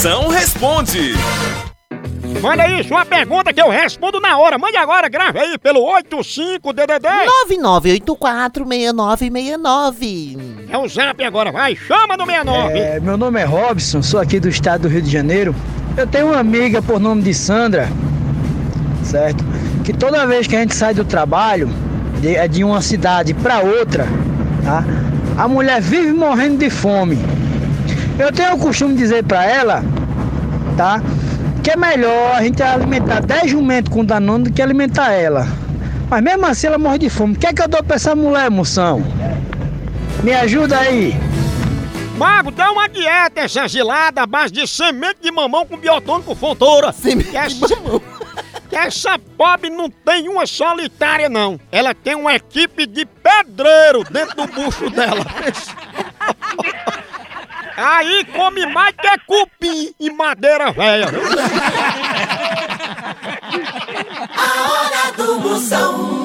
Moção responde. Manda aí sua pergunta que eu respondo na hora. Mande agora, grave aí pelo 85DDD. 99846969. É o zap agora, vai, chama no 69. É, meu nome é Robson, sou aqui do estado do Rio de Janeiro. Eu tenho uma amiga por nome de Sandra, certo? Que toda vez que a gente sai do trabalho, de, é de uma cidade para outra, tá? A mulher vive morrendo de fome. Eu tenho o costume de dizer para ela, tá? Que é melhor a gente alimentar 10 jumentos com danone do que alimentar ela. Mas mesmo assim ela morre de fome. O que é que eu dou pra essa mulher, moção? Me ajuda aí. Mago, dá uma dieta essa gelada à base de semente de mamão com biotônico fontoura. Semente essa, que essa pobre não tem uma solitária, não. Ela tem uma equipe de pedreiro dentro do bucho dela. Aí come mais que cupim e madeira velha. A hora do Moção.